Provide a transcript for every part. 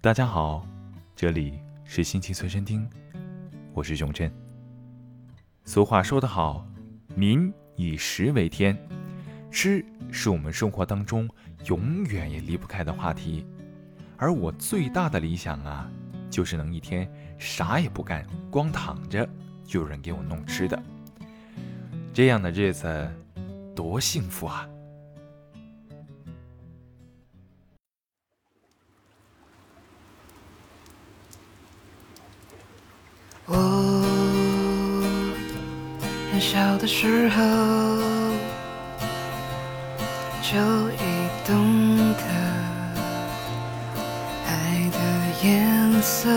大家好，这里是心情随身听，我是永振。俗话说得好，民以食为天，吃是我们生活当中永远也离不开的话题。而我最大的理想啊，就是能一天啥也不干，光躺着就有人给我弄吃的，这样的日子多幸福啊！时候就已懂得爱的颜色，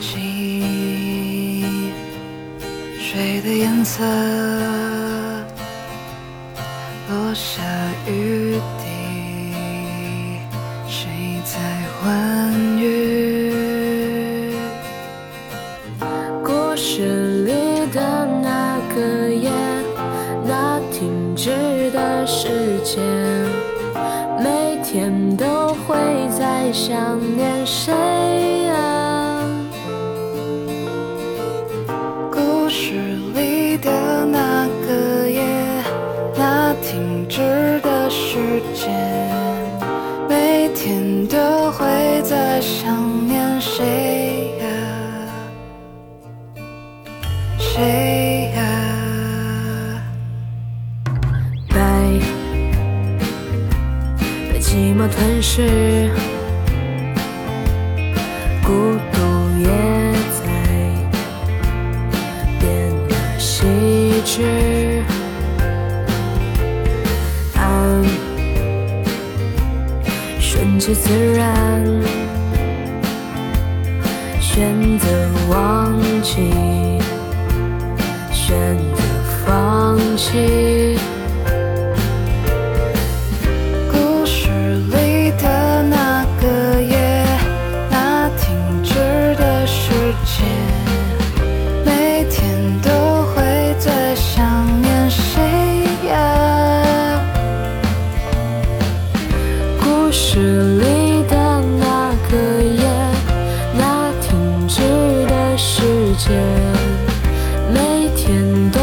记水的颜色，落下雨滴，谁在问停止的时间，每天都会在想念谁。吞噬，孤独也在变得细致。安顺其自然，选择忘记，选择放弃。每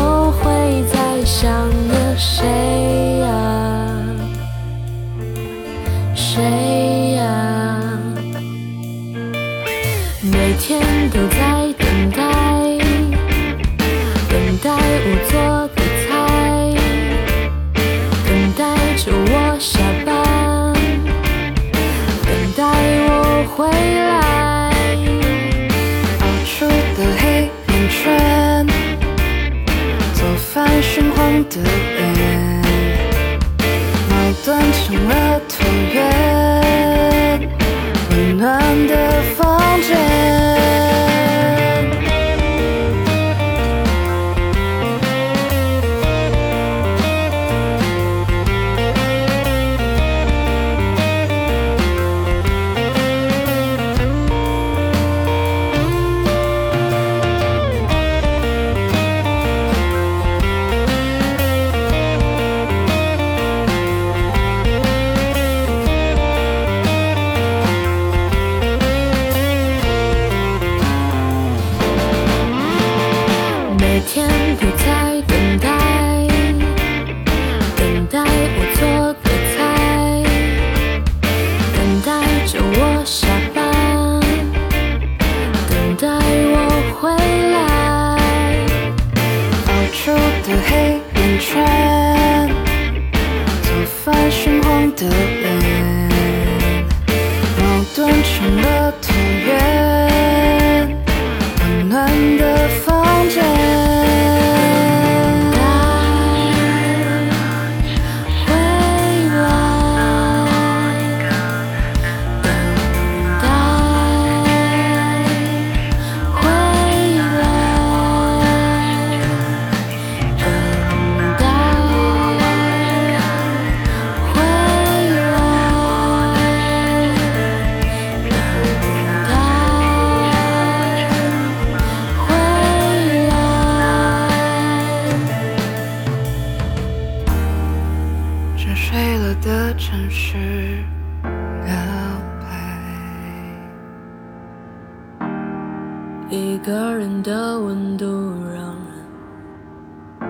to 的城市告白。一个人的温度让人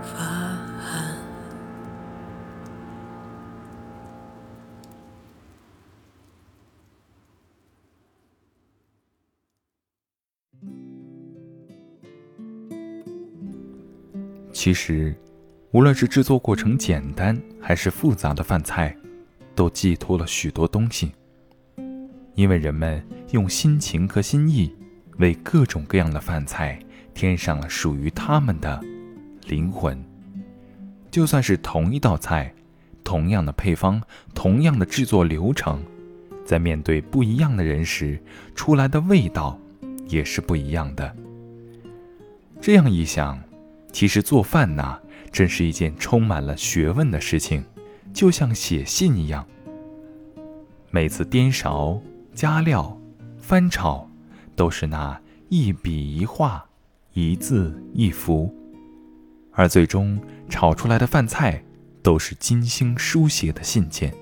发寒。其实。无论是制作过程简单还是复杂的饭菜，都寄托了许多东西。因为人们用心情和心意，为各种各样的饭菜添上了属于他们的灵魂。就算是同一道菜，同样的配方，同样的制作流程，在面对不一样的人时，出来的味道也是不一样的。这样一想，其实做饭呐，真是一件充满了学问的事情，就像写信一样。每次颠勺、加料、翻炒，都是那一笔一画、一字一幅，而最终炒出来的饭菜，都是精心书写的信件。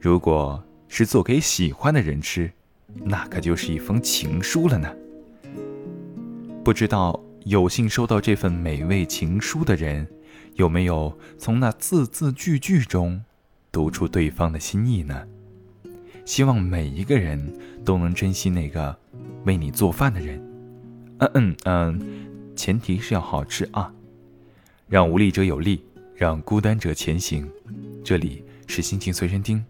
如果是做给喜欢的人吃，那可就是一封情书了呢。不知道。有幸收到这份美味情书的人，有没有从那字字句句中读出对方的心意呢？希望每一个人都能珍惜那个为你做饭的人。嗯嗯嗯，前提是要好吃啊！让无力者有力，让孤单者前行。这里是心情随身听，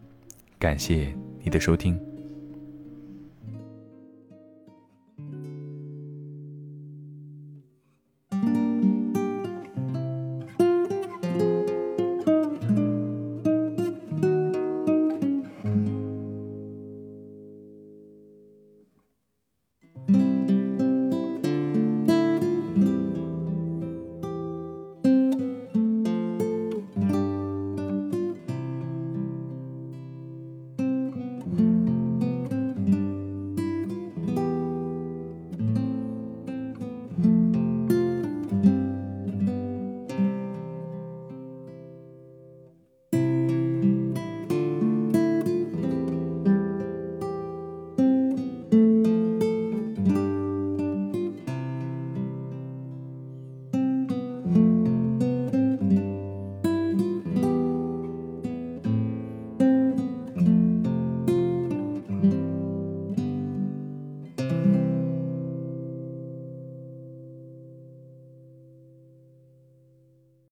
感谢你的收听。